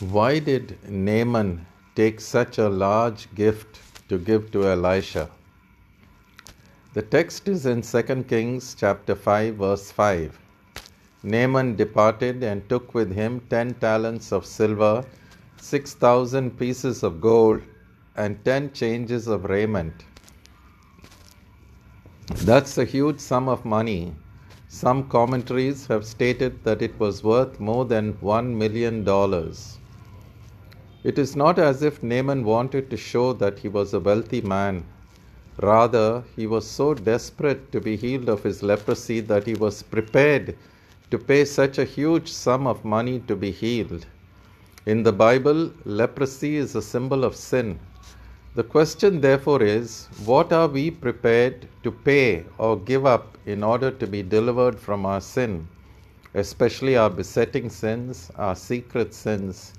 Why did Naaman take such a large gift to give to Elisha? The text is in 2 Kings chapter 5 verse 5. Naaman departed and took with him 10 talents of silver, 6000 pieces of gold, and 10 changes of raiment. That's a huge sum of money. Some commentaries have stated that it was worth more than $1 million. It is not as if Naaman wanted to show that he was a wealthy man. Rather, he was so desperate to be healed of his leprosy that he was prepared to pay such a huge sum of money to be healed. In the Bible, leprosy is a symbol of sin. The question, therefore, is what are we prepared to pay or give up in order to be delivered from our sin, especially our besetting sins, our secret sins?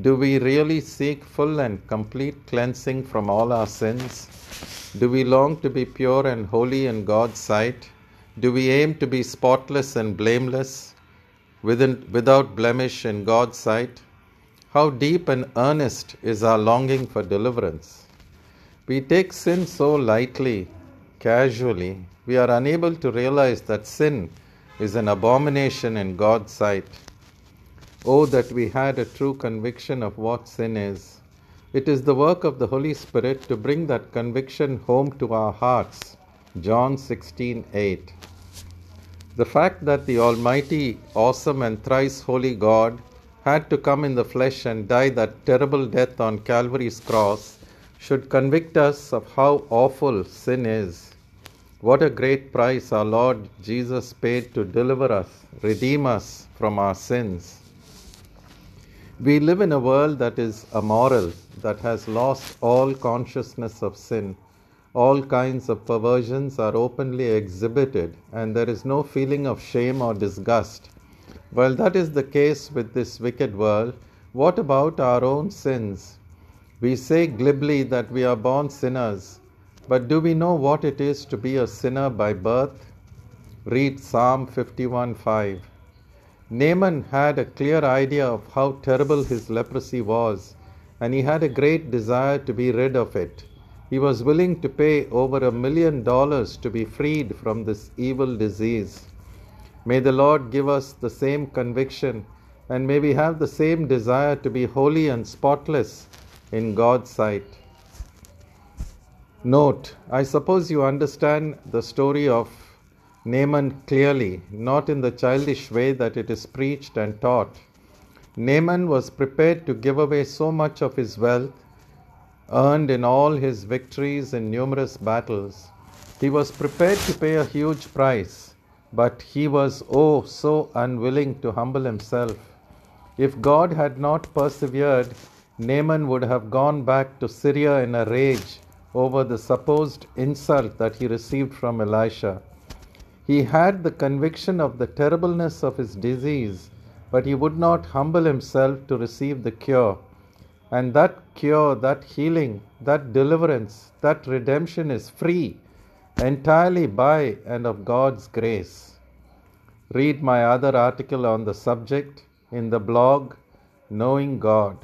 Do we really seek full and complete cleansing from all our sins? Do we long to be pure and holy in God's sight? Do we aim to be spotless and blameless, within, without blemish in God's sight? How deep and earnest is our longing for deliverance? We take sin so lightly, casually, we are unable to realize that sin is an abomination in God's sight. Oh, that we had a true conviction of what sin is. It is the work of the Holy Spirit to bring that conviction home to our hearts. John 16 8. The fact that the Almighty, awesome, and thrice holy God had to come in the flesh and die that terrible death on Calvary's cross should convict us of how awful sin is. What a great price our Lord Jesus paid to deliver us, redeem us from our sins. We live in a world that is immoral, that has lost all consciousness of sin. All kinds of perversions are openly exhibited, and there is no feeling of shame or disgust. While that is the case with this wicked world, what about our own sins? We say glibly that we are born sinners, but do we know what it is to be a sinner by birth? Read Psalm 51 5. Naaman had a clear idea of how terrible his leprosy was, and he had a great desire to be rid of it. He was willing to pay over a million dollars to be freed from this evil disease. May the Lord give us the same conviction, and may we have the same desire to be holy and spotless in God's sight. Note, I suppose you understand the story of Naaman clearly, not in the childish way that it is preached and taught. Naaman was prepared to give away so much of his wealth, earned in all his victories in numerous battles. He was prepared to pay a huge price, but he was, oh, so unwilling to humble himself. If God had not persevered, Naaman would have gone back to Syria in a rage over the supposed insult that he received from Elisha. He had the conviction of the terribleness of his disease, but he would not humble himself to receive the cure. And that cure, that healing, that deliverance, that redemption is free, entirely by and of God's grace. Read my other article on the subject in the blog Knowing God.